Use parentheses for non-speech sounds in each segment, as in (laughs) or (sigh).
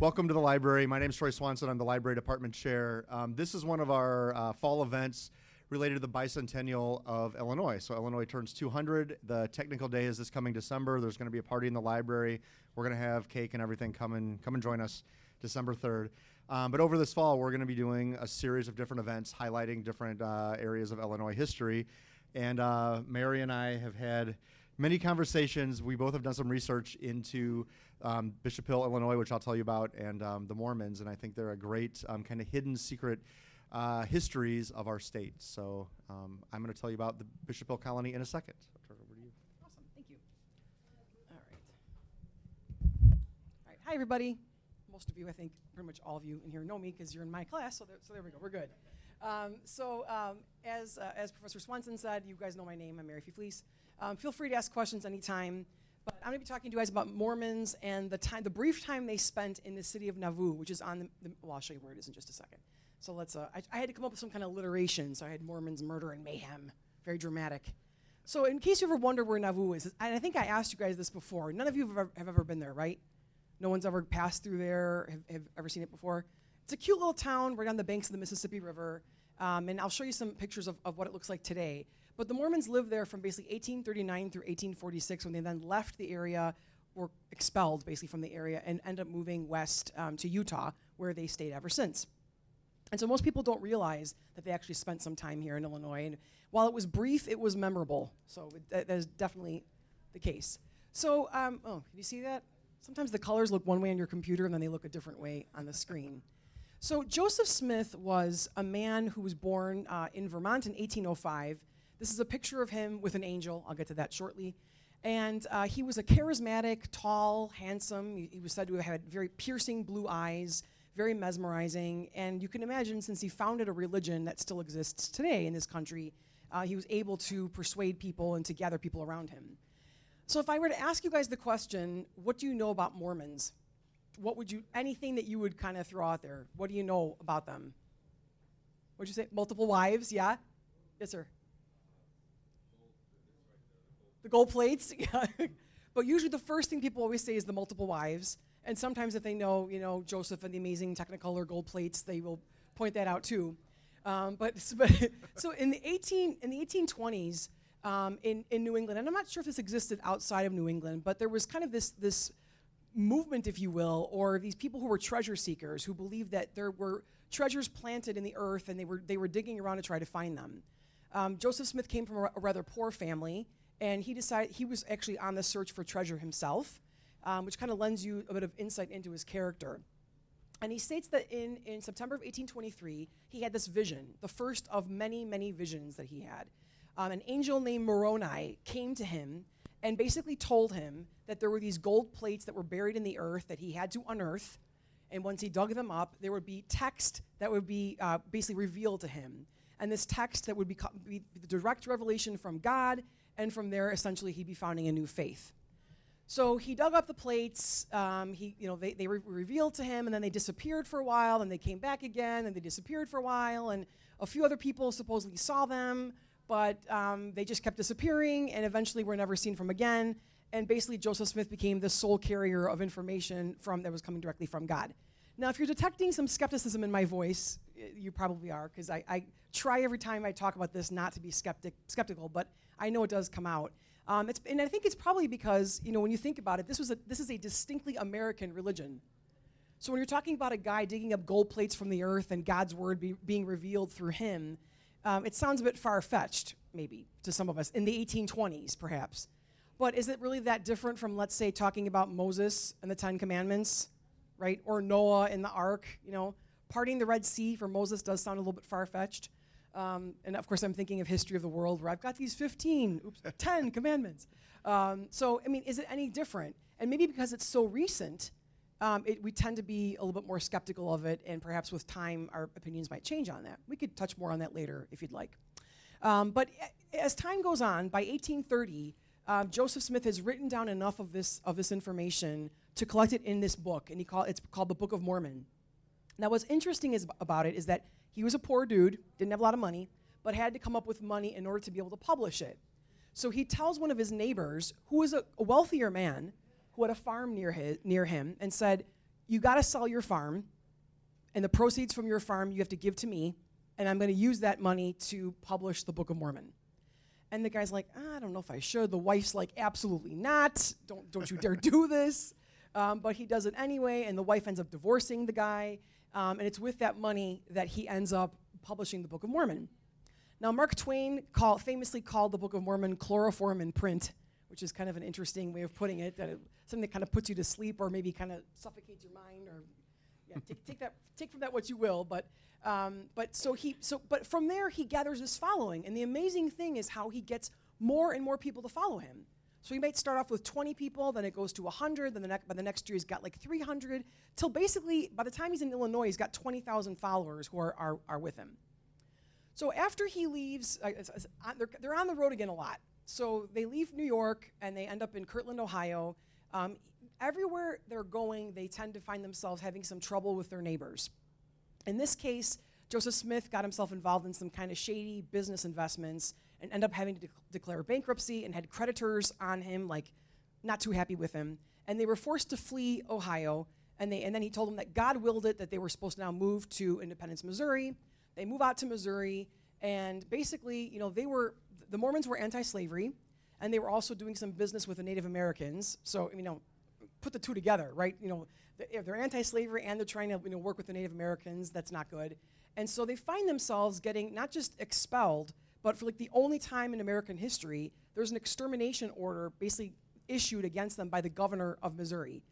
Welcome to the library. My name is Troy Swanson. I'm the library department chair. Um, this is one of our uh, fall events related to the bicentennial of Illinois. So Illinois turns 200. The technical day is this coming December. There's going to be a party in the library. We're going to have cake and everything. Come and come and join us December 3rd. Um, but over this fall, we're going to be doing a series of different events highlighting different uh, areas of Illinois history. And uh, Mary and I have had many conversations. We both have done some research into um, Bishop Hill, Illinois, which I'll tell you about, and um, the Mormons. And I think they're a great um, kind of hidden secret uh, histories of our state. So um, I'm going to tell you about the Bishop Hill Colony in a second. I'll turn it over to you. Awesome, thank you. All right. All right, hi everybody. Most of you, I think, pretty much all of you in here know me because you're in my class. So there, so there we go. We're good. Um, so um, as uh, as Professor Swanson said, you guys know my name. I'm Mary Fee Fleece. Um, feel free to ask questions anytime. But I'm going to be talking to you guys about Mormons and the time, the brief time they spent in the city of Nauvoo, which is on the, the well, I'll show you where it is in just a second. So let's, uh, I, I had to come up with some kind of alliteration. So I had Mormons, murder, and mayhem. Very dramatic. So in case you ever wonder where Nauvoo is, and I think I asked you guys this before. None of you have ever, have ever been there, right? No one's ever passed through there, have, have ever seen it before. It's a cute little town right on the banks of the Mississippi River. Um, and I'll show you some pictures of, of what it looks like today. But the Mormons lived there from basically 1839 through 1846 when they then left the area, were expelled basically from the area, and ended up moving west um, to Utah, where they stayed ever since. And so most people don't realize that they actually spent some time here in Illinois. And while it was brief, it was memorable. So that is definitely the case. So, um, oh, can you see that? Sometimes the colors look one way on your computer and then they look a different way on the screen. So Joseph Smith was a man who was born uh, in Vermont in 1805. This is a picture of him with an angel. I'll get to that shortly. And uh, he was a charismatic, tall, handsome. He, he was said to have had very piercing blue eyes, very mesmerizing. And you can imagine, since he founded a religion that still exists today in this country, uh, he was able to persuade people and to gather people around him. So, if I were to ask you guys the question, what do you know about Mormons? What would you, anything that you would kind of throw out there? What do you know about them? What'd you say? Multiple wives? Yeah? Yes, sir. The gold plates? (laughs) But usually the first thing people always say is the multiple wives. And sometimes if they know, you know, Joseph and the amazing Technicolor gold plates, they will point that out too. Um, but, (laughs) but so in the 18 in the 1820s um, in in New England, and I'm not sure if this existed outside of New England, but there was kind of this this movement, if you will, or these people who were treasure seekers who believed that there were treasures planted in the earth and they were they were digging around to try to find them. Um, Joseph Smith came from a, a rather poor family, and he decided he was actually on the search for treasure himself um, which kind of lends you a bit of insight into his character. And he states that in, in September of 1823, he had this vision, the first of many, many visions that he had. Um, an angel named Moroni came to him and basically told him that there were these gold plates that were buried in the earth that he had to unearth. And once he dug them up, there would be text that would be uh, basically revealed to him. And this text that would be, be the direct revelation from God, and from there, essentially, he'd be founding a new faith. So he dug up the plates. Um, he, you know, they, they re- revealed to him, and then they disappeared for a while, and they came back again, and they disappeared for a while, and a few other people supposedly saw them, but um, they just kept disappearing, and eventually were never seen from again. And basically, Joseph Smith became the sole carrier of information from that was coming directly from God. Now, if you're detecting some skepticism in my voice, you probably are, because I, I try every time I talk about this not to be skeptic, skeptical, but I know it does come out. Um, and I think it's probably because, you know, when you think about it, this, was a, this is a distinctly American religion. So when you're talking about a guy digging up gold plates from the earth and God's word be, being revealed through him, um, it sounds a bit far fetched, maybe, to some of us, in the 1820s, perhaps. But is it really that different from, let's say, talking about Moses and the Ten Commandments, right? Or Noah and the ark, you know? Parting the Red Sea for Moses does sound a little bit far fetched. Um, and of course, I'm thinking of history of the world where I've got these 15, oops, (laughs) 10 commandments. Um, so, I mean, is it any different? And maybe because it's so recent, um, it, we tend to be a little bit more skeptical of it, and perhaps with time, our opinions might change on that. We could touch more on that later if you'd like. Um, but as time goes on, by 1830, uh, Joseph Smith has written down enough of this of this information to collect it in this book, and he call, it's called the Book of Mormon. Now, what's interesting is, about it is that he was a poor dude, didn't have a lot of money, but had to come up with money in order to be able to publish it. So he tells one of his neighbors, who was a, a wealthier man, who had a farm near, his, near him, and said, you got to sell your farm, and the proceeds from your farm you have to give to me, and I'm going to use that money to publish the Book of Mormon. And the guy's like, ah, I don't know if I should. The wife's like, absolutely not. Don't, don't you dare do this. (laughs) Um, but he does it anyway, and the wife ends up divorcing the guy. Um, and it's with that money that he ends up publishing the Book of Mormon. Now, Mark Twain call, famously called the Book of Mormon chloroform in print, which is kind of an interesting way of putting it, that it, something that kind of puts you to sleep or maybe kind of suffocates your mind or yeah, take, take, that, take from that what you will. But, um, but so he, so, but from there he gathers this following, and the amazing thing is how he gets more and more people to follow him. So he might start off with 20 people, then it goes to 100, then the by the next year he's got like 300, till basically by the time he's in Illinois, he's got 20,000 followers who are, are, are with him. So after he leaves, uh, uh, they're, they're on the road again a lot. So they leave New York and they end up in Kirtland, Ohio. Um, everywhere they're going, they tend to find themselves having some trouble with their neighbors. In this case, Joseph Smith got himself involved in some kind of shady business investments and end up having to de- declare bankruptcy and had creditors on him, like not too happy with him. And they were forced to flee Ohio. And, they, and then he told them that God willed it that they were supposed to now move to Independence, Missouri. They move out to Missouri, and basically, you know, they were the Mormons were anti-slavery, and they were also doing some business with the Native Americans. So, you know, put the two together, right? You know, if they're anti-slavery and they're trying to you know, work with the Native Americans, that's not good. And so they find themselves getting not just expelled, but for like the only time in American history, there's an extermination order basically issued against them by the governor of Missouri,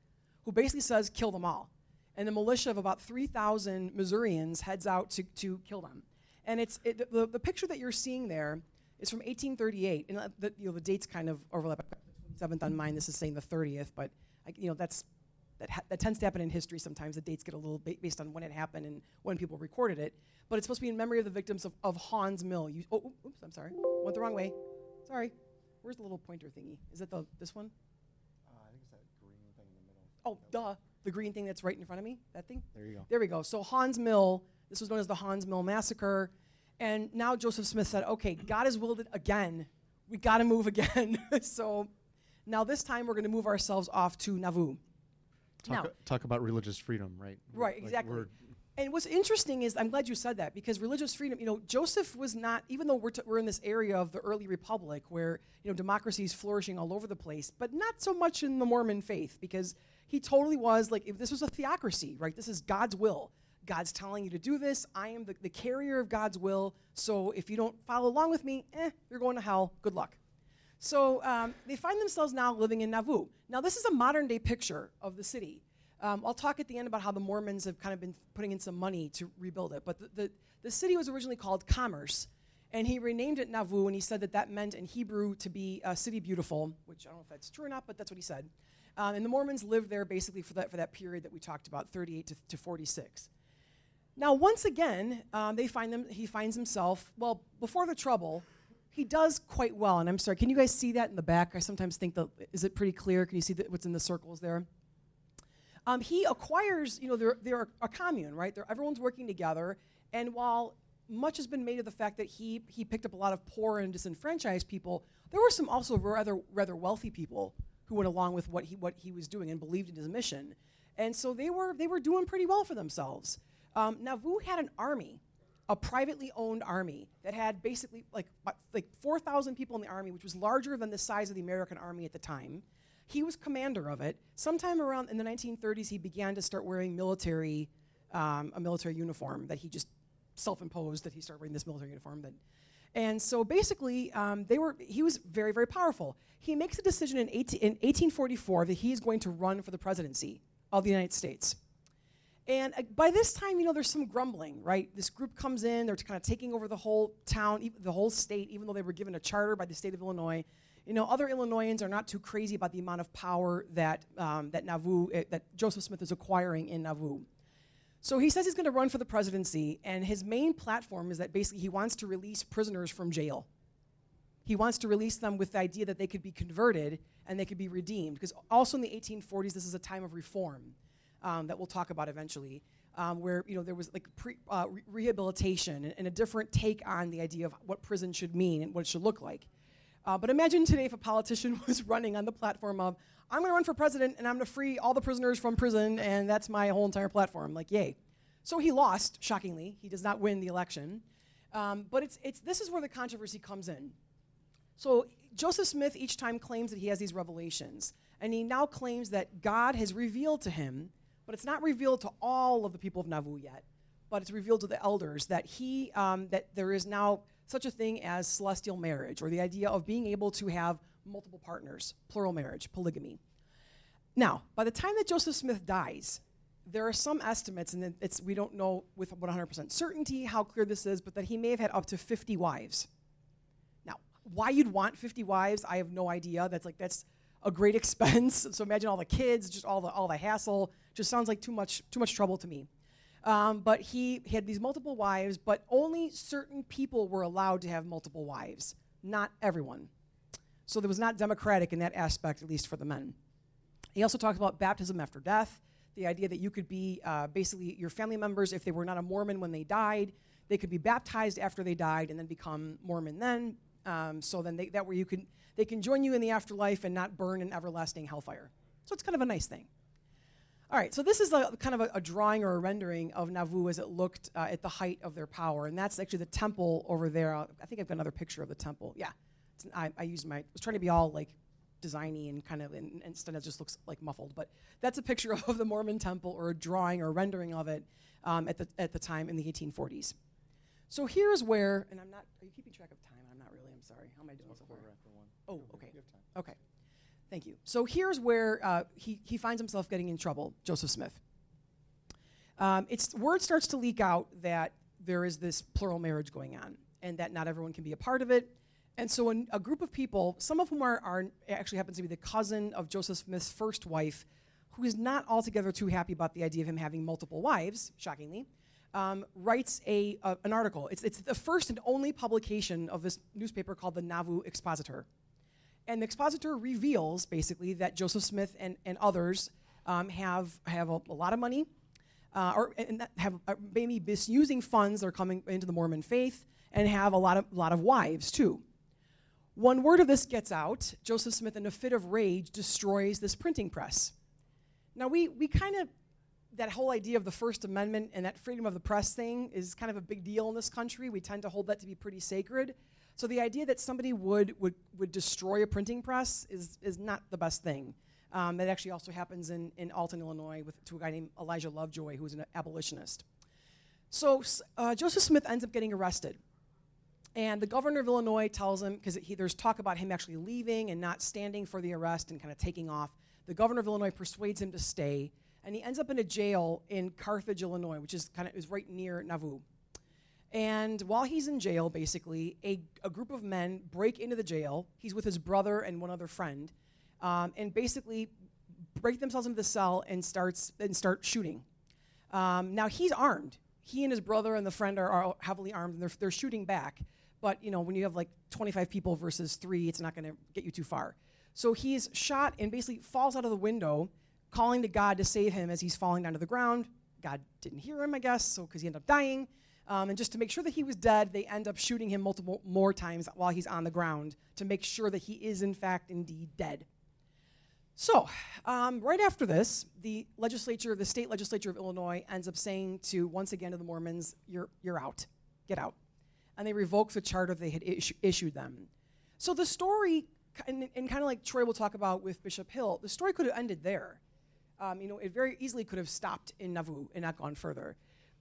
who basically says, kill them all and the militia of about 3,000 Missourians heads out to, to kill them. And it's it, the, the picture that you're seeing there is from 1838, and uh, the, you know, the dates kind of overlap. 27th on mine, this is saying the 30th, but I, you know that's that, ha- that tends to happen in history sometimes. The dates get a little ba- based on when it happened and when people recorded it. But it's supposed to be in memory of the victims of, of Haun's Mill. You, oh, oops, I'm sorry. Went the wrong way. Sorry. Where's the little pointer thingy? Is it the this one? Uh, I think it's that green thing in the middle. Oh, duh the green thing that's right in front of me, that thing? There you go. There we go. So Haun's Mill, this was known as the Haun's Mill Massacre. And now Joseph Smith said, okay, God has willed it again. We got to move again. (laughs) so now this time we're going to move ourselves off to Nauvoo. Talk, now, talk about religious freedom, right? Right, exactly. And what's interesting is, I'm glad you said that because religious freedom, you know, Joseph was not, even though we're, t- we're in this area of the early republic where, you know, democracy is flourishing all over the place, but not so much in the Mormon faith because he totally was like, if this was a theocracy, right? This is God's will. God's telling you to do this. I am the, the carrier of God's will. So if you don't follow along with me, eh, you're going to hell. Good luck. So um, they find themselves now living in Nauvoo. Now, this is a modern day picture of the city. Um, I'll talk at the end about how the Mormons have kind of been putting in some money to rebuild it. But the, the, the city was originally called Commerce, and he renamed it Nauvoo, and he said that that meant in Hebrew to be a city beautiful, which I don't know if that's true or not, but that's what he said. Um, and the Mormons lived there basically for that, for that period that we talked about, 38 to, to 46. Now, once again, um, they find them, he finds himself, well, before the trouble, he does quite well. And I'm sorry, can you guys see that in the back? I sometimes think that, is it pretty clear? Can you see the, what's in the circles there? Um, he acquires, you know, they're, they're a commune, right? They're, everyone's working together. And while much has been made of the fact that he, he picked up a lot of poor and disenfranchised people, there were some also rather, rather wealthy people who went along with what he, what he was doing and believed in his mission. And so they were, they were doing pretty well for themselves. Um, Nauvoo had an army, a privately owned army that had basically like, like 4,000 people in the army, which was larger than the size of the American army at the time. He was commander of it. Sometime around in the 1930s, he began to start wearing military, um, a military uniform that he just self-imposed that he started wearing this military uniform that and so basically, um, they were, he was very, very powerful. He makes a decision in, 18, in 1844 that he is going to run for the presidency of the United States. And uh, by this time, you know, there's some grumbling, right? This group comes in, they're kind of taking over the whole town, the whole state, even though they were given a charter by the state of Illinois. You know, other Illinoisans are not too crazy about the amount of power that, um, that Nauvoo, uh, that Joseph Smith is acquiring in Nauvoo. So he says he's going to run for the presidency, and his main platform is that basically he wants to release prisoners from jail. He wants to release them with the idea that they could be converted and they could be redeemed. Because also in the 1840s, this is a time of reform um, that we'll talk about eventually, um, where you know there was like pre, uh, re- rehabilitation and, and, a different take on the idea of what prison should mean and what it should look like. Uh, but imagine today if a politician (laughs) was running on the platform of, I'm going to run for president and I'm going to free all the prisoners from prison, and that's my whole entire platform. Like, yay. So he lost, shockingly. He does not win the election. Um, but it's, it's, this is where the controversy comes in. So Joseph Smith each time claims that he has these revelations. And he now claims that God has revealed to him, but it's not revealed to all of the people of Nauvoo yet, but it's revealed to the elders that he um, that there is now such a thing as celestial marriage, or the idea of being able to have multiple partners, plural marriage, polygamy. Now, by the time that Joseph Smith dies, there are some estimates, and it's, we don't know with 100% certainty how clear this is, but that he may have had up to 50 wives. Now, why you'd want 50 wives, I have no idea. That's like that's a great (laughs) expense. so imagine all the kids, just all the all the hassle. Just sounds like too much too much trouble to me. Um, but he, he had these multiple wives, but only certain people were allowed to have multiple wives, not everyone. So there was not democratic in that aspect, at least for the men. He also talked about baptism after death, the idea that you could be uh, basically your family members, if they were not a Mormon when they died, they could be baptized after they died and then become Mormon then. Um, so then they, that way you can they can join you in the afterlife and not burn in everlasting hellfire. So it's kind of a nice thing. All right, so this is a, kind of a, a, drawing or a rendering of Nauvoo as it looked uh, at the height of their power, and that's actually the temple over there. I think I've got another picture of the temple. Yeah, I, I used my I was trying to be all like designy and kind of and, instead it just looks like muffled. But that's a picture (laughs) of the Mormon temple or a drawing or a rendering of it um, at the at the time in the 1840s. So here's where, and I'm not. Are you keeping track of time? I'm not really. I'm sorry. How am I doing so far? Oh, okay. Okay. Thank you. So here's where uh, he, he finds himself getting in trouble, Joseph Smith. Um, it's, word starts to leak out that there is this plural marriage going on and that not everyone can be a part of it. And so an, a group of people, some of whom are, are actually happens to be the cousin of Joseph Smith's first wife, who is not altogether too happy about the idea of him having multiple wives, shockingly, um, writes a, uh, an article. It's, it's the first and only publication of this newspaper called the Nauvoo Expositor. And the expositor reveals basically that Joseph Smith and, and others um, have, have a, a, lot of money, uh, or and have uh, maybe misusing funds that are coming into the Mormon faith, and have a lot of, lot of wives too. One word of this gets out, Joseph Smith, in a fit of rage, destroys this printing press. Now, we, we kind of, that whole idea of the First Amendment and that freedom of the press thing is kind of a big deal in this country. We tend to hold that to be pretty sacred. So the idea that somebody would, would, would destroy a printing press is, is not the best thing. Um, that actually also happens in, in Alton, Illinois, with, to a guy named Elijah Lovejoy, who's an abolitionist. So uh, Joseph Smith ends up getting arrested. And the governor of Illinois tells him, because there's talk about him actually leaving and not standing for the arrest and kind of taking off. The governor of Illinois persuades him to stay, and he ends up in a jail in Carthage, Illinois, which is kind of is right near Nauvoo. And while he's in jail, basically, a, a group of men break into the jail. He's with his brother and one other friend, um, and basically break themselves into the cell and starts and start shooting. Um, now he's armed. He and his brother and the friend are, are heavily armed, and they're, they're shooting back. But you know, when you have like 25 people versus three, it's not going to get you too far. So he's shot and basically falls out of the window, calling to God to save him as he's falling down to the ground. God didn't hear him, I guess, so because he ended up dying. Um, and just to make sure that he was dead, they end up shooting him multiple more times while he's on the ground to make sure that he is, in fact, indeed dead. So, um, right after this, the legislature, the state legislature of Illinois, ends up saying to once again to the Mormons, "You're you're out, get out," and they revoke the charter they had issu- issued them. So the story, and, and kind of like Troy will talk about with Bishop Hill, the story could have ended there. Um, you know, it very easily could have stopped in Nauvoo and not gone further.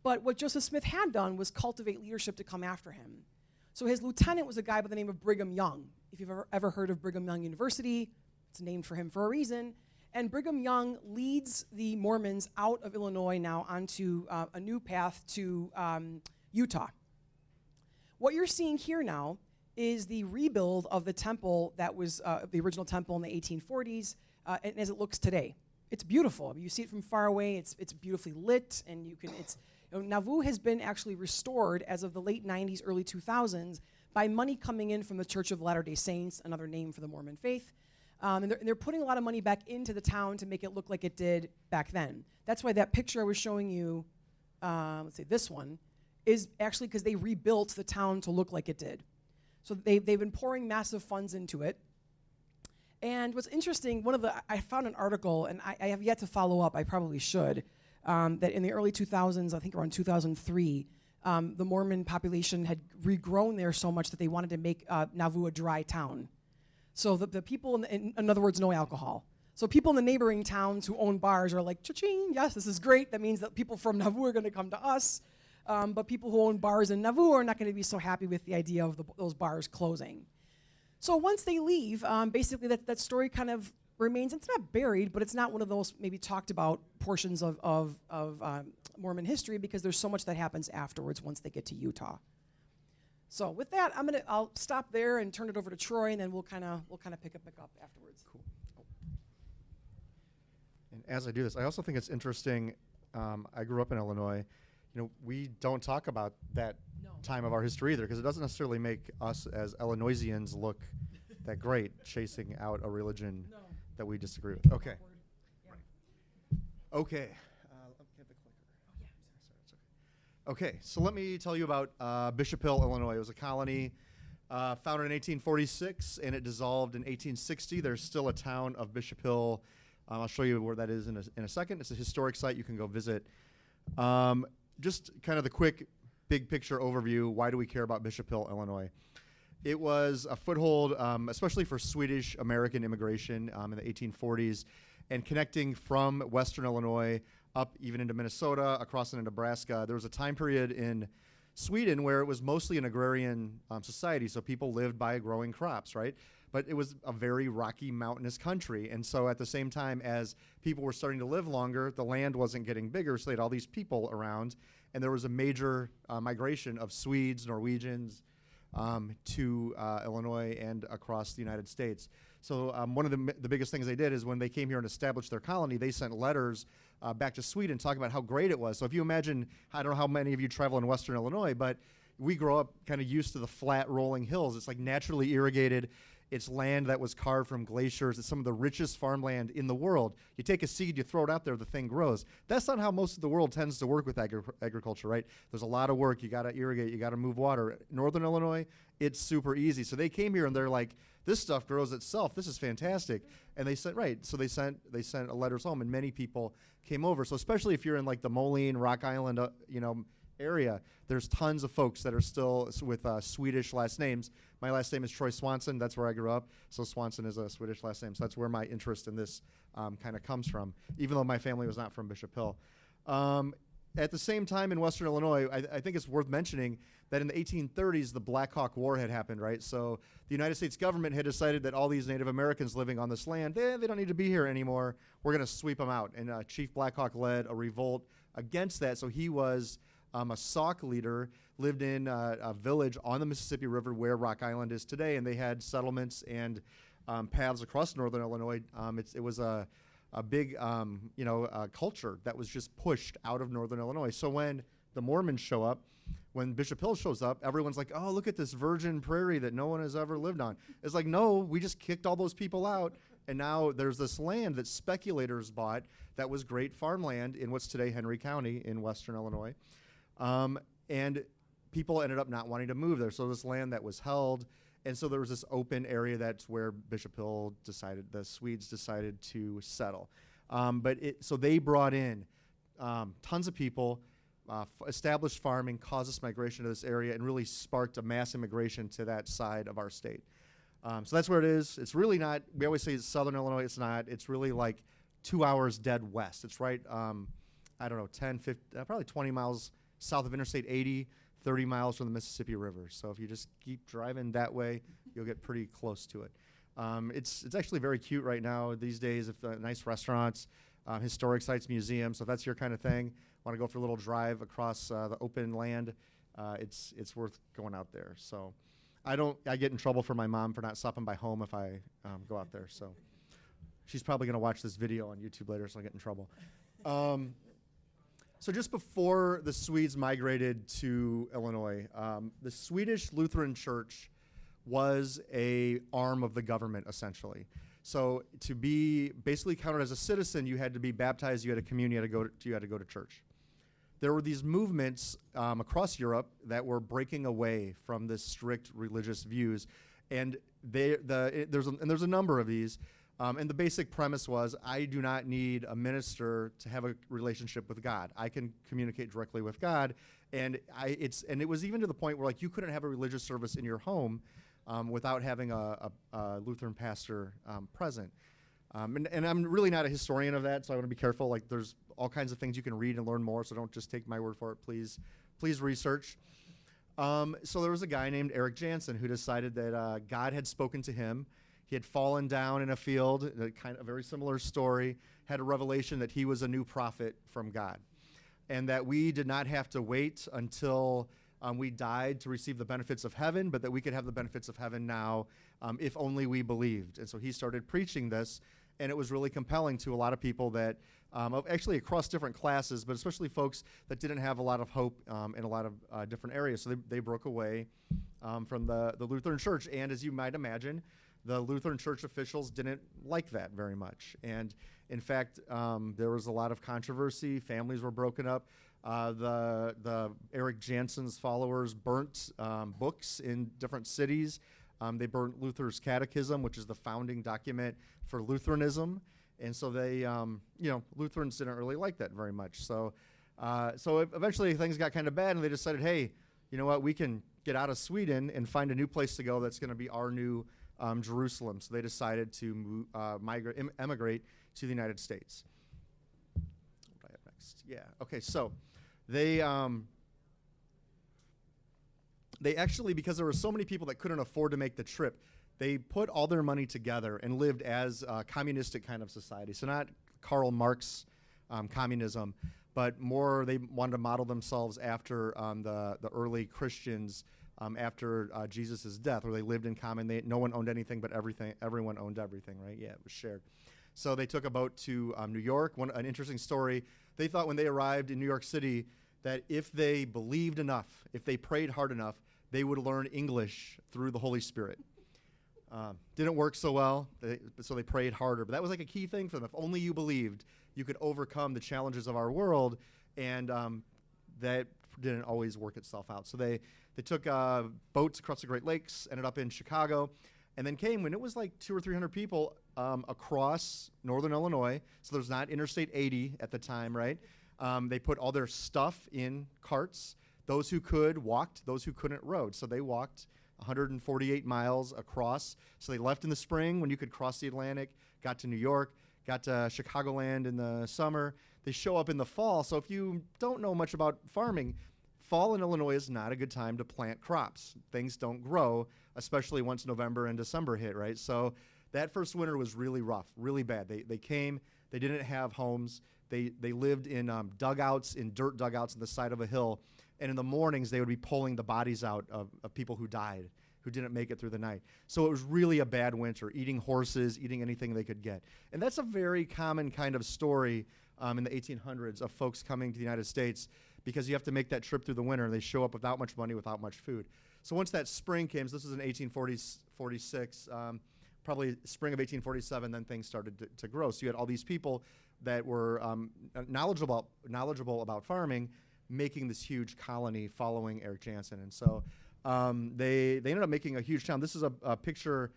But what Joseph Smith had done was cultivate leadership to come after him. So his lieutenant was a guy by the name of Brigham Young. If you've ever, ever heard of Brigham Young University, it's named for him for a reason. And Brigham Young leads the Mormons out of Illinois now onto uh, a new path to um, Utah. What you're seeing here now is the rebuild of the temple that was uh, the original temple in the 1840s, uh, and as it looks today. It's beautiful. You see it from far away. It's, it's beautifully lit, and you can. It's Nauvoo has been actually restored as of the late 90s, early 2000s by money coming in from the Church of Latter day Saints, another name for the Mormon faith. Um, and, they're, and, they're, putting a lot of money back into the town to make it look like it did back then. That's why that picture I was showing you, uh, let's say this one, is actually because they rebuilt the town to look like it did. So they, they've been pouring massive funds into it. And what's interesting, one of the I found an article, and I, I have yet to follow up. I probably should. Um, that in the early 2000s, I think around 2003, um, the Mormon population had regrown there so much that they wanted to make uh, Nauvoo a dry town. So the, the people, in, the, in, in other words, no alcohol. So people in the neighboring towns who own bars are like, cha-ching, yes, this is great. That means that people from (laughs) Nauvoo are going to come to us. Um, but people who own bars in Nauvoo are not going to be so happy with the idea of the, those bars closing. So once they leave, um, basically that, that story kind of remains, it's not buried, but it's not one of those maybe talked about portions of, of, of um, Mormon history because there's so much that happens afterwards once they get to Utah. So with that, I'm gonna I'll stop there and turn it over to Troy, and then we'll kind of we'll kind of pick up pick up afterwards. Cool. And as I do this, I also think it's interesting. Um, I grew up in Illinois. You know, we don't talk about that No. time of our history either because it doesn't necessarily make us as Illinoisians look that great chasing out a religion No. That we disagree with. Okay. Okay. Uh, let me get the clicker. Okay. Okay, so let me tell you about uh, Bishop Hill, Illinois. It was a colony uh, founded in 1846 and it dissolved in 1860. There's still a town of Bishop Hill. Um, I'll show you where that is in a, in a second. It's a historic site you can go visit. Um, just kind of the quick, big picture overview. Why do we care about Bishop Hill, Illinois? It was a foothold, um, especially for Swedish American immigration um, in the 1840s, and connecting from Western Illinois up even into Minnesota, across into Nebraska. There was a time period in Sweden where it was mostly an agrarian um, society, so people lived by growing crops, right? But it was a very rocky, mountainous country. And so at the same time as people were starting to live longer, the land wasn't getting bigger, so they had all these people around. And there was a major uh, migration of Swedes, Norwegians, um, to uh, Illinois and across the United States. So um, one of the, the biggest things they did is when they came here and established their colony, they sent letters uh, back to Sweden talking about how great it was. So if you imagine, I don't know how many of you travel in Western Illinois, but we grow up kind of used to the flat rolling hills. It's like naturally irrigated. It's land that was carved from glaciers. It's some of the richest farmland in the world. You take a seed, you throw it out there, the thing grows. That's not how most of the world tends to work with agri- agriculture, right? There's a lot of work. You got to irrigate, you got to move water. Northern Illinois, it's super easy. So they came here and they're like, this stuff grows itself. This is fantastic. And they sent right. So they sent they sent letters home, and many people came over. So especially if you're in like the Moline, Rock Island, uh, you know, area, there's tons of folks that are still with uh, Swedish last names. My last name is Troy Swanson. That's where I grew up. So Swanson is a Swedish last name. So that's where my interest in this um, kind of comes from, even though my family was not from Bishop Hill. Um, at the same time in Western Illinois, I, I think it's worth mentioning that in the 1830s, the Black Hawk War had happened, right? So the United States government had decided that all these Native Americans living on this land, they, they don't need to be here anymore. We're going to sweep them out. And uh, Chief Black Hawk led a revolt against that. So he was um, a Sauk leader, lived in uh, a village on the Mississippi River where Rock Island is today, and they had settlements and um, paths across northern Illinois. Um, it was a, a big, um, you know, culture that was just pushed out of northern Illinois. So when the Mormons show up, when Bishop Hill shows up, everyone's like, "Oh, look at this virgin prairie that no one has ever lived on." It's like, no, we just kicked all those people out, and now there's this land that speculators bought that was great farmland in what's today Henry County in western Illinois, um, and people ended up not wanting to move there. So this land that was held, and so there was this open area that's where Bishop Hill decided the Swedes decided to settle. Um, but it so they brought in um, tons of people. Uh, f- established farming caused this migration to this area and really sparked a mass immigration to that side of our state. Um, so that's where it is. It's really not. We always say it's southern Illinois. It's not. It's really like two hours dead west. It's right. Um, I don't know, 10, 15, uh, probably 20 miles south of Interstate 80, 30 miles from the Mississippi River. So if you just keep driving that way, you'll get pretty close to it. Um, it's it's actually very cute right now these days. If uh, nice restaurants, um, historic sites, museums. So if that's your kind of thing, want to go for a little drive across uh, the open land, uh, it's it's worth going out there. So I don't I get in trouble for my mom for not stopping by home if I um, go out there. So she's probably going to watch this video on YouTube later, so I get in trouble. Um, so just before the Swedes migrated to Illinois, um, the Swedish Lutheran Church was a arm of the government essentially. So to be basically counted as a citizen, you had to be baptized, you had a communion, you had to go to, you had to go to church. there were these movements um, across Europe that were breaking away from this strict religious views, and they the it, there's a, and there's a number of these. Um, and the basic premise was I do not need a minister to have a relationship with God. I can communicate directly with God, and I it's and it was even to the point where like you couldn't have a religious service in your home um, without having a, a, a Lutheran pastor um, present. Um, and, and I'm really not a historian of that, so I want to be careful. Like, there's all kinds of things you can read and learn more, so don't just take my word for it. Please, please research. Um, so there was a guy named Eric Jansen who decided that uh, God had spoken to him. He had fallen down in a field, a kind of a very similar story, had a revelation that he was a new prophet from God, and that we did not have to wait until um, we died to receive the benefits of heaven, but that we could have the benefits of heaven now um, if only we believed. And so he started preaching this and it was really compelling to a lot of people that um, actually across different classes, but especially folks that didn't have a lot of hope um, in a lot of uh, different areas. So they, they broke away um, from the, the Lutheran Church. And as you might imagine, the Lutheran Church officials didn't like that very much. And in fact, um, there was a lot of controversy. Families were broken up. Uh, the, the Eric Jansen's followers burnt um, books in different cities. Um, they burnt Luther's Catechism, which is the founding document for Lutheranism, and so they, um, you know, Lutherans didn't really like that very much. So, uh, so eventually things got kind of bad, and they decided, hey, you know what, we can get out of Sweden and find a new place to go that's going to be our new um, Jerusalem. So they decided to uh, migrate, em- emigrate to the United States. What do I have next? Yeah. Okay. So they um, they actually, because there were so many people that couldn't afford to make the trip, they put all their money together and lived as a communistic kind of society. So not Karl Marx um, communism, but more they wanted to model themselves after um, the the early Christians um, after uh, Jesus' death, where they lived in common. They, no one owned anything, but everything everyone owned everything. Right? Yeah, it was shared. So they took a boat to um, New York. One an interesting story. They thought when they arrived in New York City that if they believed enough, if they prayed hard enough, they would learn English through the Holy Spirit. Um, didn't work so well, they, so they prayed harder. But that was like a key thing for them. If only you believed, you could overcome the challenges of our world, and um, that didn't always work itself out. So they they took uh, boats across the Great Lakes, ended up in Chicago, and then came when it was like two or three hundred people um, across northern Illinois. So there's not Interstate 80 at the time, right? Um, they put all their stuff in carts those who could walked, those who couldn't rode. So they walked 148 miles across. So they left in the spring when you could cross the Atlantic, got to New York, got to Chicagoland in the summer. They show up in the fall. So if you don't know much about farming, fall in Illinois is not a good time to plant crops. Things don't grow, especially once November and December hit, right? So that first winter was really rough, really bad. They, they came, they didn't have homes. They, they lived in um, dugouts, in dirt dugouts on the side of a hill and in the mornings they would be pulling the bodies out of, of people who died who didn't make it through the night. So it was really a bad winter eating horses eating anything they could get. And that's a very common kind of story um, in the 1800s of folks coming to the united states because you have to make that trip through the winter and they show up without much money without much food. So once that spring came so this was in 1846 um, probably spring of 1847 then things started to, to, grow. So you had all these people that were um, knowledgeable knowledgeable about farming making this huge colony following Eric Jansen. And so um, they, they ended up making a huge town. This is a, a picture,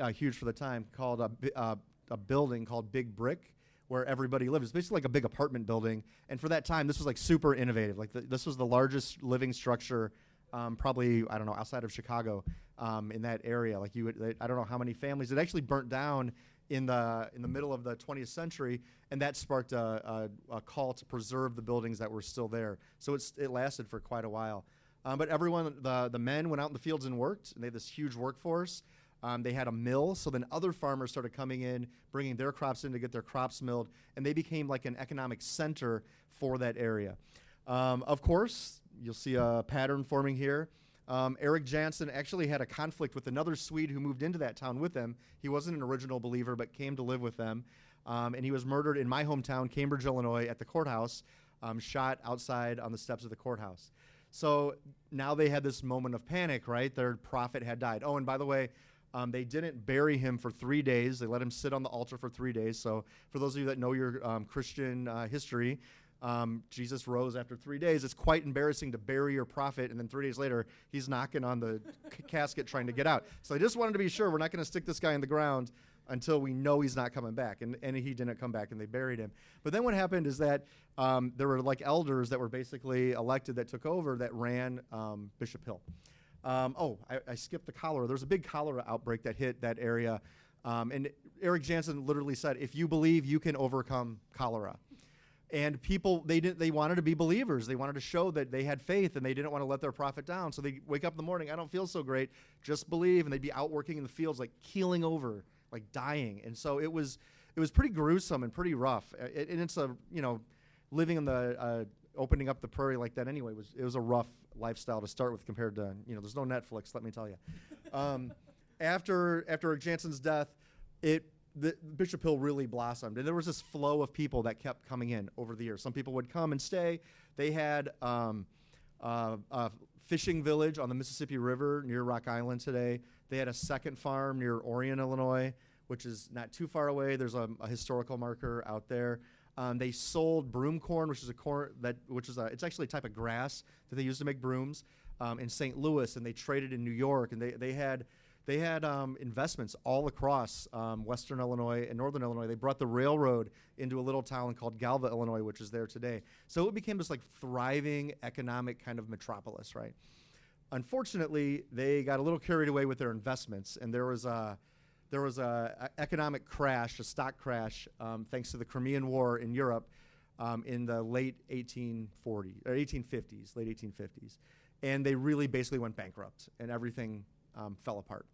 uh, huge for the time, called a, uh, a building called Big Brick where everybody lived. It's basically like a big apartment building. And for that time, this was like super innovative. Like the, this was the largest living structure, um, probably I don't know outside of Chicago, um, in that area. Like you, would, I don't know how many families. It actually burnt down in the in the middle of the 20th century, and that sparked a, a, a call to preserve the buildings that were still there. So it's it lasted for quite a while. Um, but everyone, the the men went out in the fields and worked, and they had this huge workforce. Um, they had a mill, so then other farmers started coming in, bringing their crops in to get their crops milled, and they became like an economic center for that area. Um, of course, you'll see a pattern forming here. Um, Eric Jansen actually had a conflict with another Swede who moved into that town with him. He wasn't an original believer, but came to live with them. Um, and he was murdered in my hometown, Cambridge, Illinois, at the courthouse, um, shot outside on the steps of the courthouse. So now they had this moment of panic, right? Their prophet had died. Oh, and by the way, um, they didn't bury him for three days. They let him sit on the altar for three days. So, for those of you that know your um, Christian uh, history, Um, Jesus rose after three days. It's quite embarrassing to bury your prophet, and then three days later, he's knocking on the (laughs) c- casket trying to get out. So I just wanted to be sure we're not going to stick this guy in the ground until we know he's not coming back. And, and he didn't come back, and they buried him. But then what happened is that um, there were like elders that were basically elected that took over that ran um, Bishop Hill. Um, oh, I, I skipped the cholera. There was a big cholera outbreak that hit that area. Um, and Eric Jansen literally said, if you believe, you can overcome cholera and people they didn't they wanted to be believers they wanted to show that they had faith and they didn't want to let their prophet down so they wake up in the morning i don't feel so great just believe and they'd be out working in the fields like keeling over like dying and so it was it was pretty gruesome and pretty rough Uh, it, and it's a you know living in the uh, opening up the prairie like that anyway was it was a rough lifestyle to start with compared to you know there's no netflix let me tell you um, (laughs) after after Jansen's death, it the Bishop Hill really blossomed, and there was this flow of people that kept coming in over the years. Some people would come and stay. They had um, uh, a fishing village on the Mississippi River near Rock Island today. They had a second farm near Orion, Illinois, which is not too far away. There's a, a historical marker out there. Um, they sold broom corn, which is a corn that which is a it's actually a type of grass that they use to make brooms um, in St. Louis, and they traded in New York, and they they had they had um, investments all across um, Western Illinois and Northern Illinois. They brought the railroad into a little town called Galva, Illinois, which is there today. So it became this like thriving economic kind of metropolis, right? Unfortunately, they got a little carried away with their investments, and there was a there was a, a economic crash, a stock crash, um, thanks to the Crimean War in Europe um, in the late 1840s or 1850s, late 1850s, and they really basically went bankrupt, and everything um, fell apart,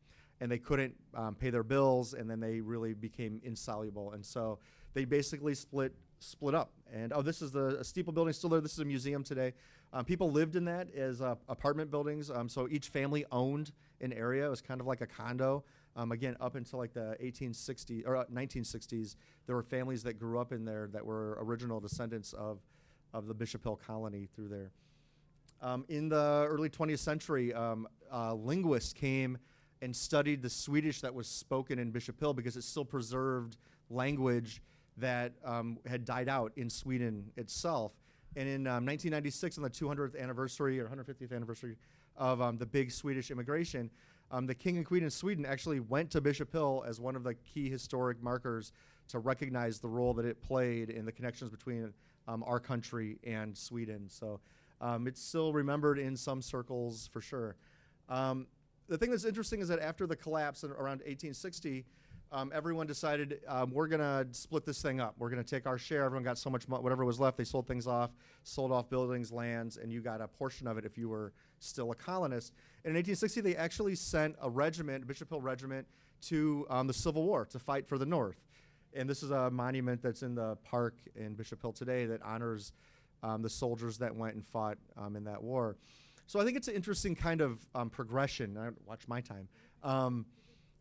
and they couldn't um, pay their bills, and then they really became insoluble, and so they basically split split up. And oh, this is the steeple building still there. This is a museum today. Um, people lived in that as uh, apartment buildings. Um, so each family owned an area. It was kind of like a condo. Um, again, up until like the 1860s or uh, 1960s, there were families that grew up in there that were original descendants of, of the Bishop Hill colony through there. Um, in the early 20th century, um, uh, linguists came and studied the Swedish that was spoken in Bishop Hill because it still preserved language that um, had died out in Sweden itself. And in um, 1996, on the 200th anniversary or 150th anniversary of um, the big Swedish immigration, um, the king and queen of Sweden actually went to Bishop Hill as one of the key historic markers to recognize the role that it played in the connections between um, our country and Sweden. So um, it's still remembered in some circles for sure. The thing that's interesting is that after the collapse in around 1860, um, everyone decided um, we're going to split this thing up. We're going to take our share. Everyone got so much, mo- whatever was left, they sold things off, sold off buildings, lands, and you got a portion of it if you were still a colonist. And in 1860, they actually sent a regiment, Bishop Hill Regiment, to um, the Civil War to fight for the North. And this is a monument that's in the park in Bishop Hill today that honors um, the soldiers that went and fought um, in that war. So I think it's an interesting kind of um, progression. I watch my time.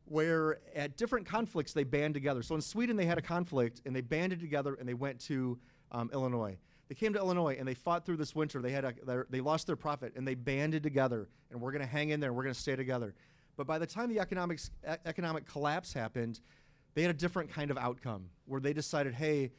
Where at different conflicts they band together. So in Sweden they had a conflict and they banded together and they went to um, Illinois. They came to Illinois and they fought through this winter. They had a, they lost their prophet and they banded together and we're going to hang in there. and We're going to stay together. But by the time the economics, e- economic collapse happened, they had a different kind of outcome where they decided, hey,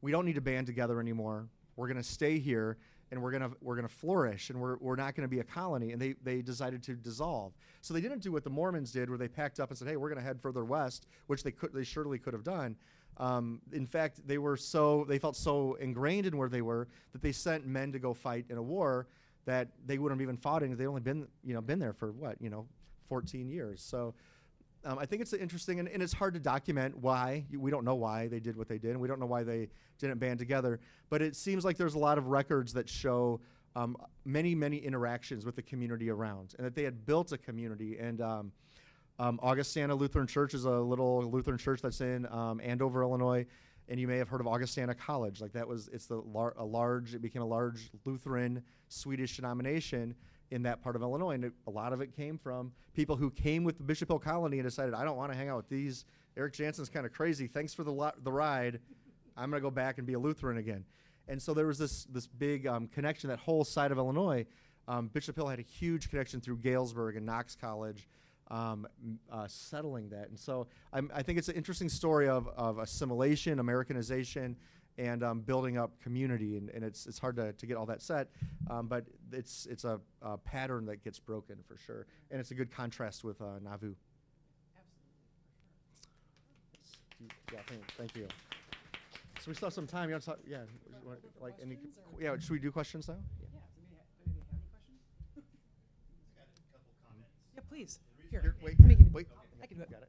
we don't need to band together anymore. We're going to stay here and we're to we're to flourish and we're, we're not to be a colony and they, they decided to dissolve. So they didn't do what the mormons did where they packed up and said hey we're to head further west which they could they surely could have done. Um, in fact they were so they felt so ingrained in where they were that they sent men to go fight in a war that they wouldn't have even fought in they'd only been you know been there for what you know 14 years. So um, I think it's interesting, and, and, it's hard to document why. We don't know why they did what they did, and we don't know why they didn't band together. But it seems like there's a lot of records that show um, many, many interactions with the community around, and that they had built a community. And um, um Augustana Lutheran Church is a little Lutheran church that's in um, Andover, Illinois. And you may have heard of Augustana College. Like that was, it's the lar- a large, it became a large Lutheran Swedish denomination in that part of Illinois. And it, a lot of it came from people who came with the Bishop Hill Colony and decided, I don't want to hang out with these. Eric Jansen's kind of crazy. Thanks for the, lo- the ride. I'm going to go back and be a Lutheran again. And so there was this, this big um, connection, that whole side of Illinois. Um, Bishop Hill had a huge connection through Galesburg and Knox College. Um, uh, settling that. And so I'm, i think it's an interesting story of, of assimilation, Americanization, and um, building up community. And, and it's, it's hard to, to get all that set, um, but it's, it's a, a pattern that gets broken for sure. And it's a good contrast with uh, Nauvoo. Yeah, thank, thank you. So we still have some time. You want to talk? Yeah, want- like any? qu- Yeah, should we do questions now? Yeah, does anybody ha- does anybody have any questions? (laughs) Yeah, please. Here, Here, wait, let me give you- I can do it. Got it.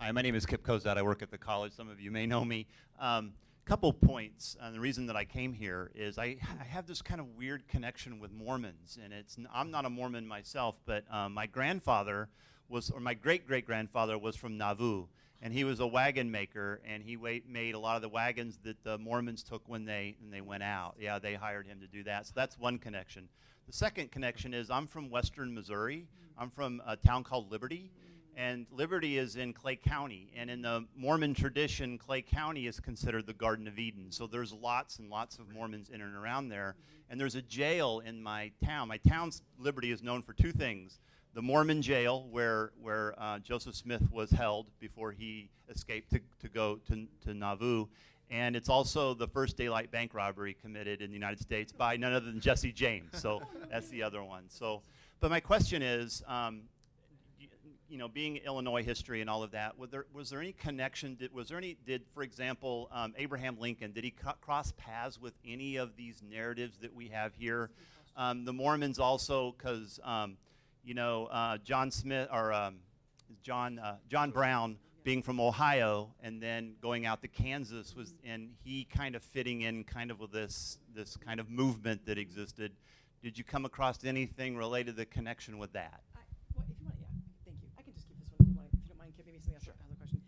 Hi, my name is Kip Kozad. I work at the college. Some of you may know me. Um, couple points. Uh, the reason that I came here is I, I have this kind of weird connection with Mormons, and it's n- I'm not a Mormon myself, but um, my grandfather was, or my great great grandfather was from Nauvoo, and he was a wagon maker, and he wa- made a lot of the wagons that the Mormons took when they when they went out. Yeah, they hired him to do that. So that's one connection. The second connection is I'm from Western Missouri. I'm from a town called Liberty. And Liberty is in Clay County. And in the Mormon tradition, Clay County is considered the Garden of Eden. So there's lots and lots of Mormons in and around there. And there's a jail in my town. My town's Liberty is known for two things the Mormon jail, where, where uh, Joseph Smith was held before he escaped to, to go to, to Nauvoo. And it's also the first daylight bank robbery committed in the United States by none other than Jesse James. So (laughs) that's the other one. So, but my question is, um, you know, being Illinois history and all of that, was there, was there any connection? Did, was there any, did, for example, um, Abraham Lincoln, did he cross paths with any of these narratives that we have here? Um, the Mormons also, because, um, you know, uh, John Smith, or um, John, uh, John Brown being from Ohio and then going out to Kansas was, and he kind of fitting in kind of with this, this kind of movement that existed. Did you come across anything related to the connection with that? I, well, if you want, yeah, thank you. I can just keep this one if you, want, if you don't mind, Kip. Maybe somebody else has a question.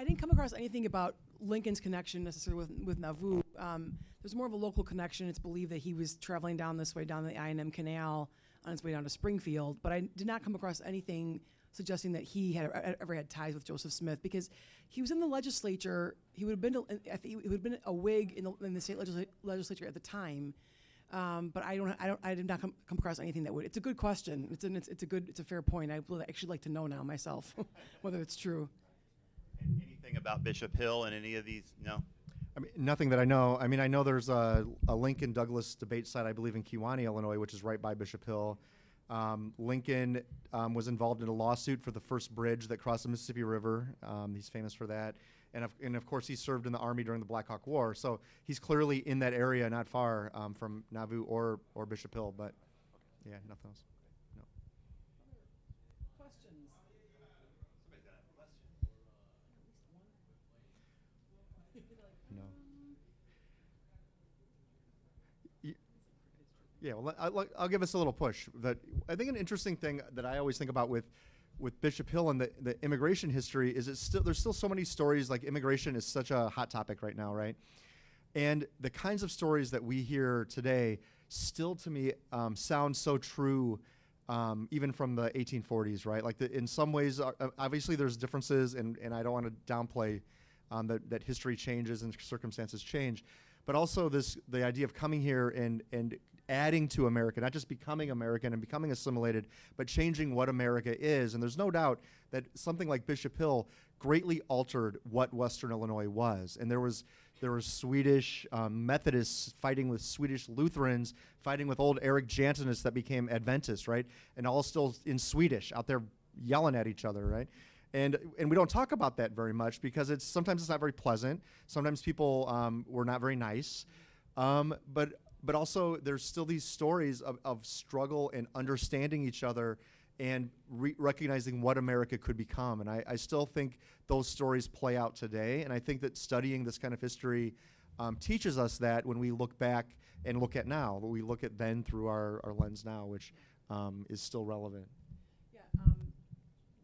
I, didn't come across anything about Lincoln's connection necessarily with, with Nauvoo. Um, there's more of a local connection. It's believed that he was traveling down this way, down the I&M Canal, on his way down to Springfield. But I did not come across anything suggesting that he had e- ever had ties with Joseph Smith because he was in the legislature. He would have been, I think he would have been a Whig in the, in the state legisla- legislature at the time. Um, but I don't, I don't, I did not come, come across anything that would. It's a good question. It's an, it's, it's a good, it's a fair point. I would actually like to know now myself (laughs) whether it's true. Anything about Bishop Hill and any of these? No. I mean, nothing that I know. I mean, I know there's a, a Lincoln Douglas debate site, I believe, in Kewanee, Illinois, which is right by Bishop Hill. Um, Lincoln um, was involved in a lawsuit for the first bridge that crossed the Mississippi River. Um, he's famous for that. And of, and of course, he served in the Army during the Black Hawk War. So he's clearly in that area, not far um, from Nauvoo or, or Bishop Hill. But yeah, nothing else. No. Questions? Yeah, well, I, will I'll give us a little push. That I think an interesting thing that I always think about with with Bishop Hill and the, the immigration history is it's still there's still so many stories like immigration is such a hot topic right now, right? And the kinds of stories that we hear today still to me um, sound so true, um, even from the 1840s, right? Like the, in some ways, uh, obviously there's differences, and, and I don't want to downplay um, that, that history changes and circumstances change, but also this the idea of coming here and and adding to America, not just becoming American and becoming assimilated, but changing what America is. And there's no doubt that something like Bishop Hill greatly altered what Western Illinois was. And there was there was Swedish um, Methodists fighting with Swedish Lutherans, fighting with old Eric Janssonists that became Adventists, right? And all still in Swedish, out there yelling at each other, right? And and we don't talk about that very much because it's sometimes it's not very pleasant. Sometimes people um, were not very nice, um, but but also there's still these stories of, of struggle and understanding each other and re- recognizing what America could become. And I, I still think those stories play out today. And I think that studying this kind of history um, teaches us that when we look back and look at now, we look at then through our, our lens now, which um, is still relevant. Yeah. Um,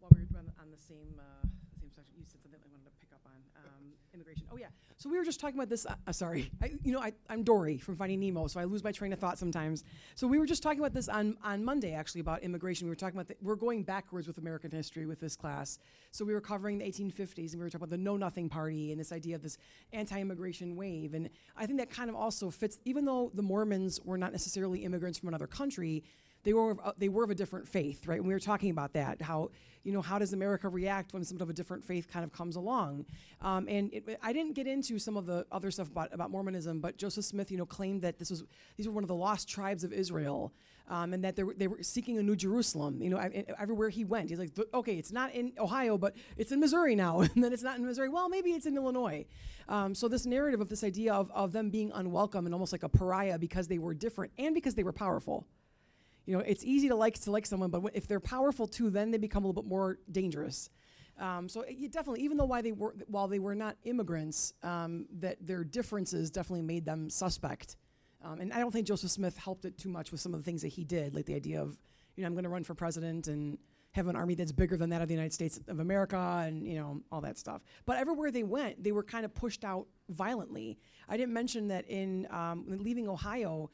while we were on the, same uh, same section, you said something I wanted to pick up on um, immigration. Oh yeah. So we were just talking about this. Uh, sorry, I, you know I, I'm Dory from Finding Nemo, so I lose my train of thought sometimes. So we were just talking about this on on Monday actually about immigration. We were talking about the, we're going backwards with American history with this class. So we were covering the 1850s and we were talking about the Know Nothing Party and this idea of this anti-immigration wave. And I think that kind of also fits, even though the Mormons were not necessarily immigrants from another country they were of- uh, they were of a different faith, right? And we were talking about that, how you know how does America react when someone of a different faith kind of comes along? Um, and it, I didn't get into some of the other stuff about, about Mormonism, but Joseph Smith, you know, claimed that this was these were one of the lost tribes of Israel, um, and that they were, they were seeking a new Jerusalem. You know, I- I- everywhere he went, he's like, okay, it's not in Ohio, but it's in Missouri now, (laughs) and then it's not in Missouri. Well, maybe it's in Illinois. Um, so this narrative of this idea of, of them being unwelcome and almost like a pariah because they were different and because they were powerful. You know, it's easy to like to like someone, but if they're powerful too, then they become a little bit more dangerous. Um, so it, definitely, even though why they were while they were not immigrants, um, that their differences definitely made them suspect. Um, and I don't think Joseph Smith helped it too much with some of the things that he did, like the idea of, you know, I'm going to run for president and have an army that's bigger than that of the United States of America, and you know all that stuff. But everywhere they went, they were kind of pushed out violently. I didn't mention that in um, leaving Ohio,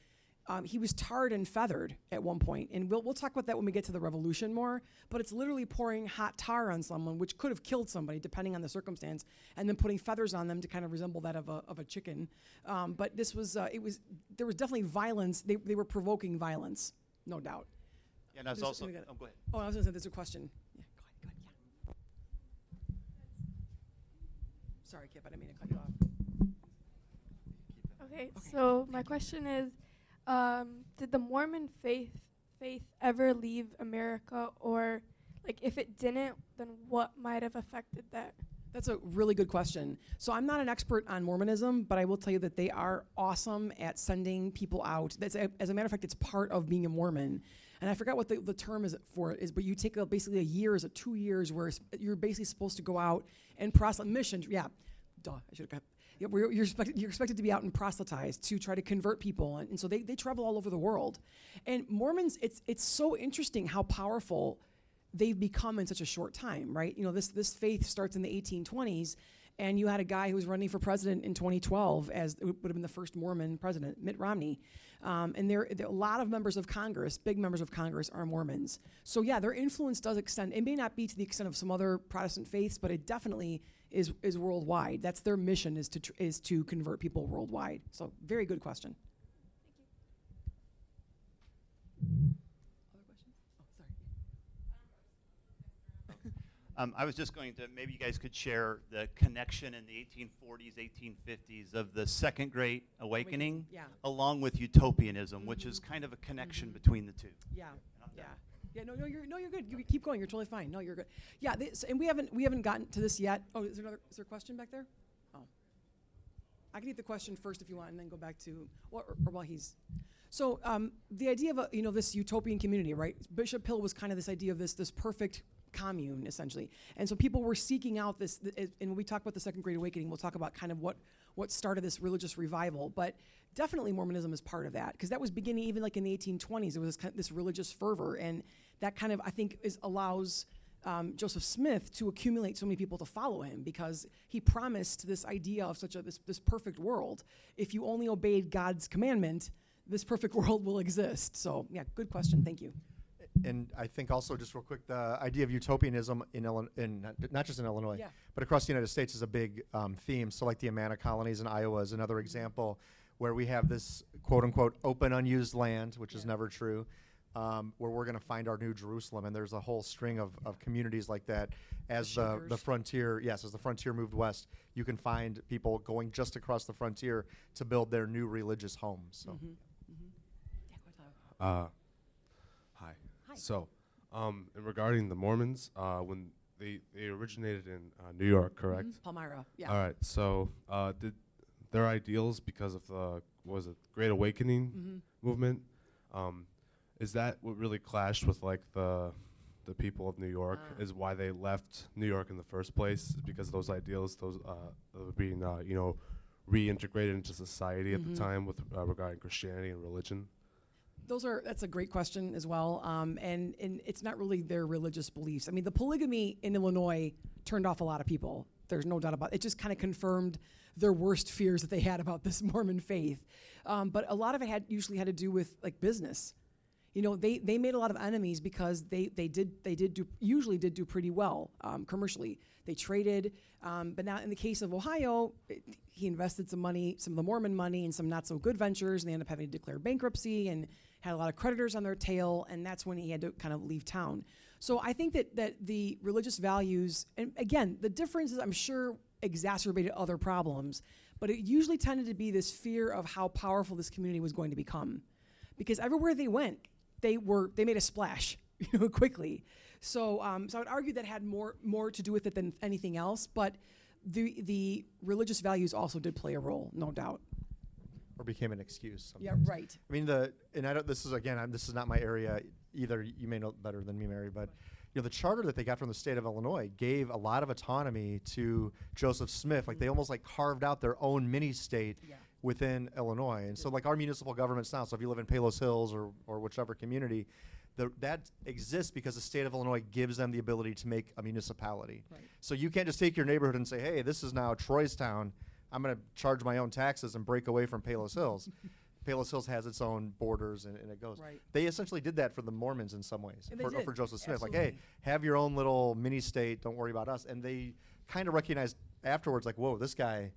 um, he was tarred and feathered at one point, and we'll, we'll talk about that when we get to the revolution more. But it's literally pouring hot tar on someone, which could have killed somebody depending on the circumstance, and then putting feathers on them to kind of resemble that of a, of a chicken. Um, but this was uh, it was there was definitely violence. They, they were provoking violence, no doubt. Yeah, and that's There's- also. let me. Oh, go ahead. Oh, I was going to say there's a question. Yeah, go ahead, go ahead, yeah. Sorry, Kip, I didn't mean to cut you off. Okay, so my question is, um, did the Mormon faith faith ever leave America, or like if it didn't, then what might have affected that? That's a really good question. So I'm not an expert on Mormonism, but I will tell you that they are awesome at sending people out. That's a, as a matter of fact, it's part of being a Mormon. And I forgot what the, the term is for it is, but you take a, basically a year, is it two years, where you're basically supposed to go out and process missions. Yeah, duh, I should have we're- you're, expected, you're expected to be out and proselytize to try to convert people, and, and so they, they travel all over the world. And Mormons, it's it's so interesting how powerful they've become in such a short time, right? You know, this this faith starts in the 1820s, and you had a guy who was running for president in 2012 as it would have been the first Mormon president, Mitt Romney. Um, and there, there a lot of members of Congress, big members of Congress, are Mormons. So yeah, their influence does extend. It may not be to the extent of some other Protestant faiths, but it definitely is is worldwide. That's their mission is to tr- is to convert people worldwide. So very good question. Other questions? Oh, sorry. (laughs) Um, I was just going to, maybe you guys could share the connection in the 1840s, 1850s of the Second Great Awakening, yeah. along with utopianism, which is kind of a connection between the two. Yeah, yeah, yeah. No, no, you're no, you're good. You keep going. You're totally fine. No, you're good. Yeah, this, and we haven't we haven't gotten to this yet. Oh, is there another? Is there a question back there? Oh, I can get the question first if you want, and then go back to or, or, or while he's. So um, the idea of a, you know this utopian community, right? Bishop Hill was kind of this idea of this this perfect commune essentially, and so people were seeking out this. th- and when we talk about the Second Great Awakening, we'll talk about kind of what what started this religious revival, but definitely Mormonism is part of that because that was beginning even like in the 1820s. There was this, kind this religious fervor, and that kind of I think is allows um, Joseph Smith to accumulate so many people to follow him because he promised this idea of such a this, this perfect world. If you only obeyed God's commandment, this perfect (laughs) world will exist. So yeah, good question. Thank you. And I think also, just real quick, the idea of utopianism in, Illinois, in not- not just in Illinois, Yeah. but across the United States is a big um, theme. So, like the Amana colonies in Iowa is another example where we have this quote unquote open, unused land, which is never true, um, where we're going to find our new Jerusalem. And there's a whole string of, of communities like that. As the, the Shakers. frontier, yes, as the frontier moved west, you can find people going just across the frontier to build their new religious homes. So. Uh, hi. Hi. So, um, and regarding the Mormons, uh, when they they originated in uh, New York, correct? Palmyra. Yeah. All right. So, uh, did their ideals because of the what was it Great Awakening Mm-hmm. movement? Um, is that what really clashed with like the the people of New York? Ah. Is why they left New York in the first place? Is because of those ideals, those uh, of being uh, you know reintegrated into society at Mhm. the time with uh, regarding Christianity and religion. Those are that's a great question as well, um, and and it's not really their religious beliefs. I mean, the polygamy in Illinois turned off a lot of people. There's no doubt about it. It just kind of confirmed their worst fears that they had about this (laughs) Mormon faith. Um, but a lot of it had usually had to do with like business. you know, they, they made a lot of enemies because they, they did they did do usually did do pretty well um, commercially. They traded, um, but now in the case of Ohio, it, he invested some money, some of the Mormon money, in some not so good ventures, and they ended up having to declare bankruptcy and had a lot of creditors on their tail, and that's when he had to kind of leave town. So I think that that the religious values, and again, the differences I'm sure exacerbated other problems, but it usually tended to be this fear of how powerful this community was going to become because everywhere they went, they were they made a splash, (laughs) you know, quickly. So, um, so I would argue that had more more to do with it than anything else. But the the religious values also did play a role, no doubt. or became an excuse. Yeah, right. I mean the and I don't. This is again. I'm, this is not my area either. You may know better than me, Mary, but you know the charter that they got from the state of Illinois gave a lot of autonomy to Joseph Smith. Like they mm-hmm. almost like carved out their own mini state Yeah. within Illinois. And so like our municipal governments now. So if you live in Palos Hills or or whichever community. The, that exists because the state of Illinois gives them the ability to make a municipality. Right. So you can't just take your neighborhood and say, "Hey, this is now Troy's town. I'm going to charge my own taxes and break away from Palos Hills." (laughs) Palos Hills has its own borders and, and it goes. Right. They essentially did that for the Mormons in some ways, And they for, did, for Joseph Smith. Like, hey, absolutely. have your own little mini state. Don't worry about us. And they kind of recognized afterwards, like, whoa, this guy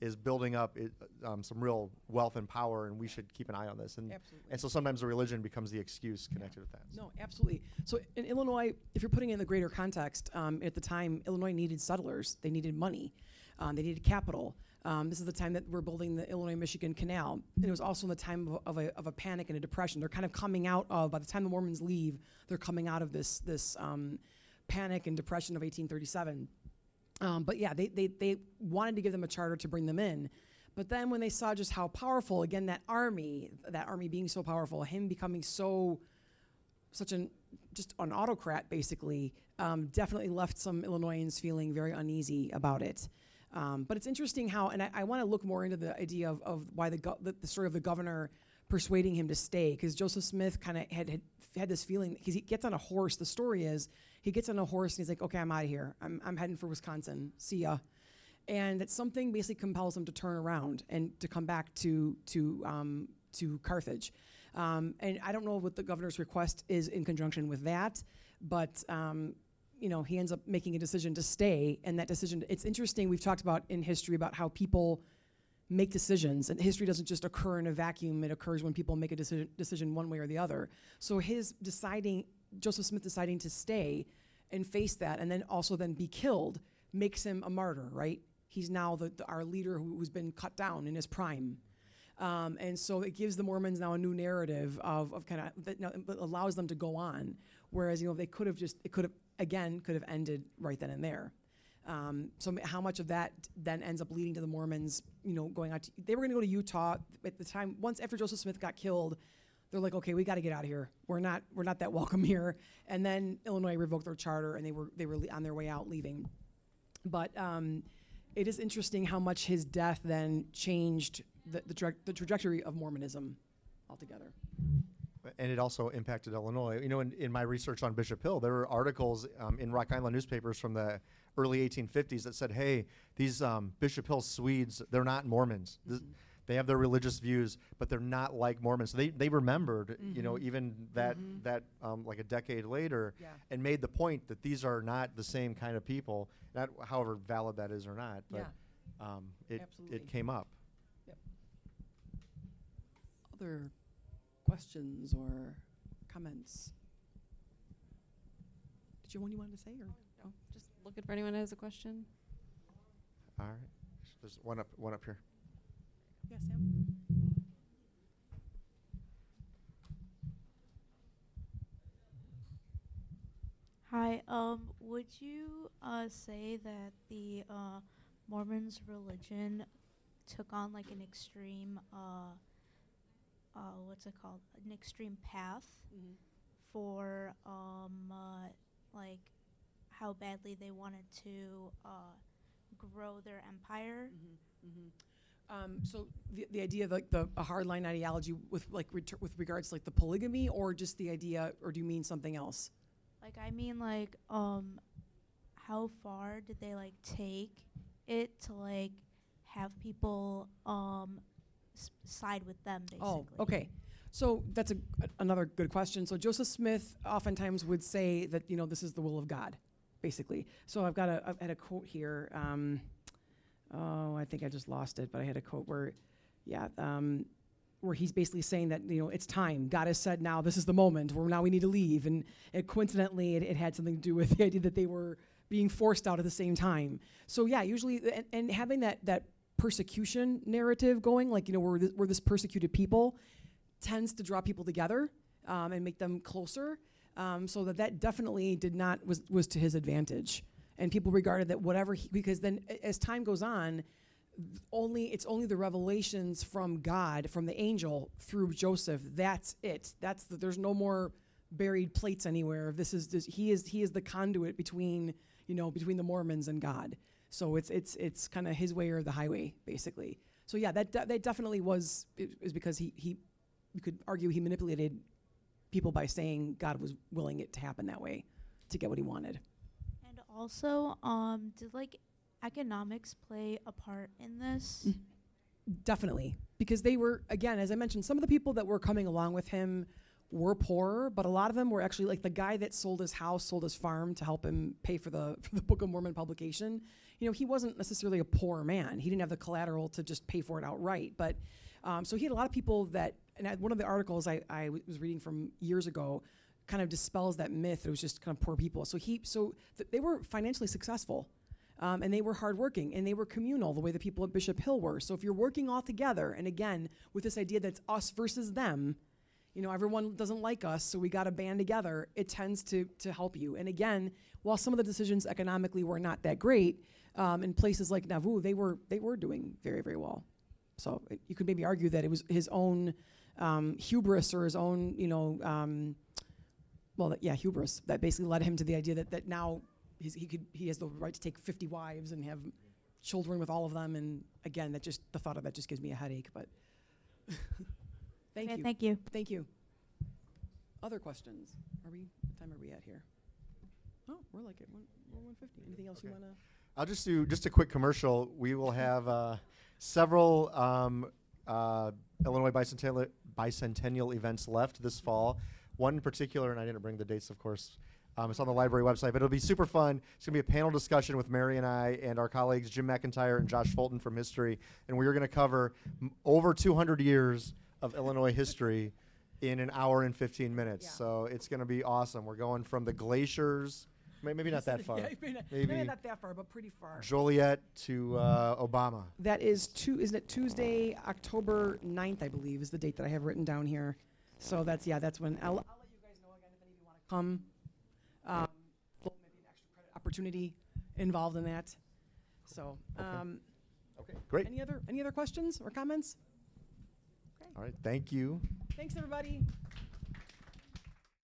is building up it, um, some real wealth and power, and we should keep an eye on this. And Absolutely. and so sometimes the religion becomes the excuse connected with that. No, absolutely. So in Illinois, if you're putting it in the greater context, um, at the time, Illinois needed settlers. They needed money. Um, they needed capital. Um, this is the time that we're building the Illinois-Michigan Canal, and it was also in the time of, of, a, of a panic and a depression. They're kind of coming out of. By the time the Mormons leave, they're coming out of this this um, panic and depression of 1837. Um, but yeah, they, they, they wanted to give them a charter to bring them in. But then when they saw just how powerful, again, that army, that army being so powerful, him becoming so such an just an autocrat basically um, definitely left some Illinoisans feeling very uneasy about it. Um, but it's interesting how, and I, I want to look more into the idea of, of why the, go- the the story of the governor persuading him to stay because Joseph Smith kind of had, had had this feeling because he gets on a horse. The story is he gets on a horse and he's like, okay, I'm out of here. I'm I'm heading for Wisconsin. See ya. And that something basically compels him to turn around and to come back to to um, to Carthage. Um, and I don't know what the governor's request is in conjunction with that, but um, you know he ends up making a decision to stay. And that decision, it's interesting. We've talked about in history about how people make decisions, and history doesn't just occur in a vacuum. It occurs when people make a decision, decision one way or the other. So his deciding, Joseph Smith deciding to stay and face that, and then also then be killed, makes him a martyr, right? He's now the, the, our leader who, who's been cut down in his prime. Um, and so it gives the Mormons now a new narrative of, of kind of that allows them to go on. Whereas you know they could have just it could have again could have ended right then and there. Um, so how much of that then ends up leading to the Mormons, you know, going out? To, they were going to go to Utah at the time. Once after Joseph Smith got killed, they're like, okay, we got to get out of here. We're not we're not that welcome (laughs) here. And then Illinois revoked their charter, and they were they were on their way out, leaving. But um, it is interesting how much his death then changed the, the, tra- the trajectory of Mormonism altogether. And it also impacted Illinois. You know, in, in my research on Bishop Hill, there were articles um, in Rock Island newspapers from the early 1850s that said, "Hey, these um, Bishop Hill Swedes, they're not Mormons. Th- They have their religious views, but they're not like Mormons." So they they remembered, you know, even that that um, like a decade later, Yeah. and made the point that these are not the same kind of people. Not however valid that is or not, but um, it Absolutely. it came up. Other questions or comments? Did you have one you wanted to say, or no? Just looking for anyone who has a question. All right, there's one up one up here. Yeah, Sam. Hi. Um, would you uh, say that the uh, Mormons' religion took on like an extreme, uh, uh, what's it called, an extreme path for um, uh, like how badly they wanted to uh, grow their empire? Um, so the, the idea of like the a hardline ideology with like retur- with regards to like the polygamy, or just the idea, or do you mean something else? Like I mean, like um, how far did they like take it to like have people um s- side with them basically? Oh, okay. So that's a, another good question. So Joseph Smith oftentimes would say that you know this is the will of God, basically. So I've got a I've had a quote here. Um, oh, I think I just lost it, but I had a quote where, yeah, um, where he's basically saying that you know it's time. God has said now this is the moment where now we need to leave, and it, coincidentally it, it had something to do with (laughs) the idea that they were being forced out at the same time. So yeah, usually and, and having that that persecution narrative going, like you know we're this, we're this persecuted people, tends to draw people together um, and make them closer. Um, so that that definitely did not was was to his advantage, and people regarded that whatever he, because then as time goes on, only it's only the revelations from God from the angel through Joseph. That's it. That's the, there's no more buried plates anywhere. This is this, he is he is the conduit between you know between the Mormons and God. So it's it's it's kind of his way or the highway basically. So yeah, that de- that definitely was is because he he you could argue he manipulated people by saying God was willing it to happen that way to get what he wanted. And also, um, did like economics play a part in this? Mm. Definitely, because they were again, as I mentioned, some of the people that were coming along with him were poor, but a lot of them were actually like the guy that sold his house, sold his farm to help him pay for the (laughs) for the Book of Mormon publication. You know, he wasn't necessarily a poor man. He didn't have the collateral to just pay for it outright, but um, so he had a lot of people that. And I, one of the articles I, I was reading from years ago kind of dispels that myth. It was just kind of poor people. So he so th- they were financially successful. Um, and they were hardworking and they were communal the way the people at Bishop Hill were. So if you're working all together, and again, with this idea that's us versus them, you know, everyone doesn't like us, so we got to band together, it tends to, to help you. And again, while some of the decisions economically were not that great, um, in places like Nauvoo, they were, they were doing very, very well. So it, you could maybe argue that it was his own um, hubris or his own, you know, um, well, that- yeah, hubris that basically led him to the idea that, that now he's, he could he has the right to take 50 wives and have children with all of them. And again, that just the thought of that just gives me a headache. But (laughs) thank Okay, you, Thank you. thank you. Other questions? Are we? What time are we at here? Oh, we're like at one, we're 150. Anything else you want to? I'll just do just a quick commercial. We will have uh, several um, uh, Illinois bicentennial, bicentennial events left this fall. One in particular, and I didn't bring the dates, of course. Um, it's on the library website, but it'll be super fun. It's going to be a panel discussion with Mary and I and our colleagues Jim McIntyre and Josh Fulton from history, and we are going to cover m- over 200 years of Illinois history in an hour and 15 minutes. Yeah. So it's going to be awesome. We're going from the glaciers, maybe not that (laughs) far. Yeah, maybe, not, maybe Maybe not that far, but pretty far. Joliet to uh, Obama. That is two. Isn't it Tuesday, October 9th, I believe, is the date that I have written down here. So that's yeah, that's when I'll, I'll let you guys know again if any of you want to come. Um, maybe an extra credit opportunity involved in that. So, Okay. um, Okay, great. any other any other questions or comments? All right, thank you. Thanks, everybody.